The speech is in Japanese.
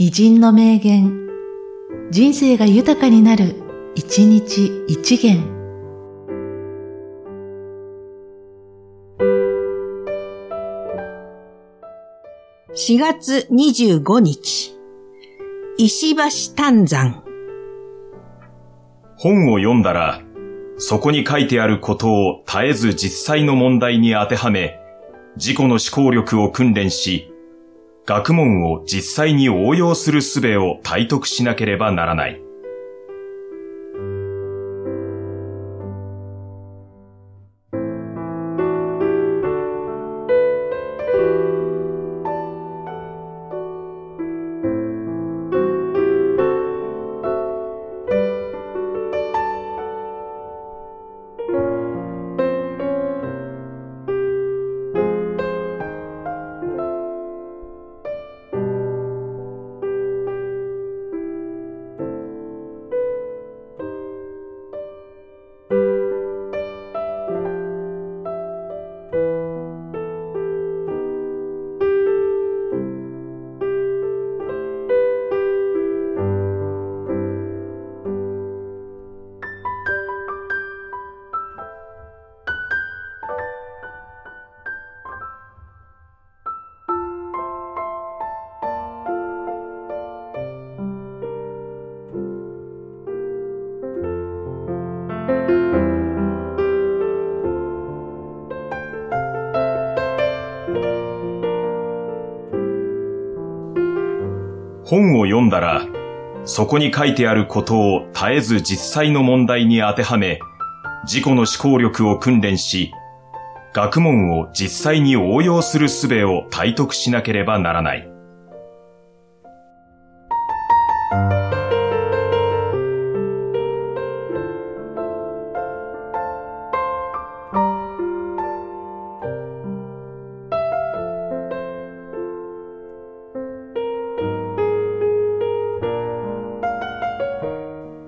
偉人の名言、人生が豊かになる、一日一元。4月25日、石橋丹山。本を読んだら、そこに書いてあることを絶えず実際の問題に当てはめ、自己の思考力を訓練し、学問を実際に応用する術を体得しなければならない。本を読んだら、そこに書いてあることを絶えず実際の問題に当てはめ、自己の思考力を訓練し、学問を実際に応用する術を体得しなければならない。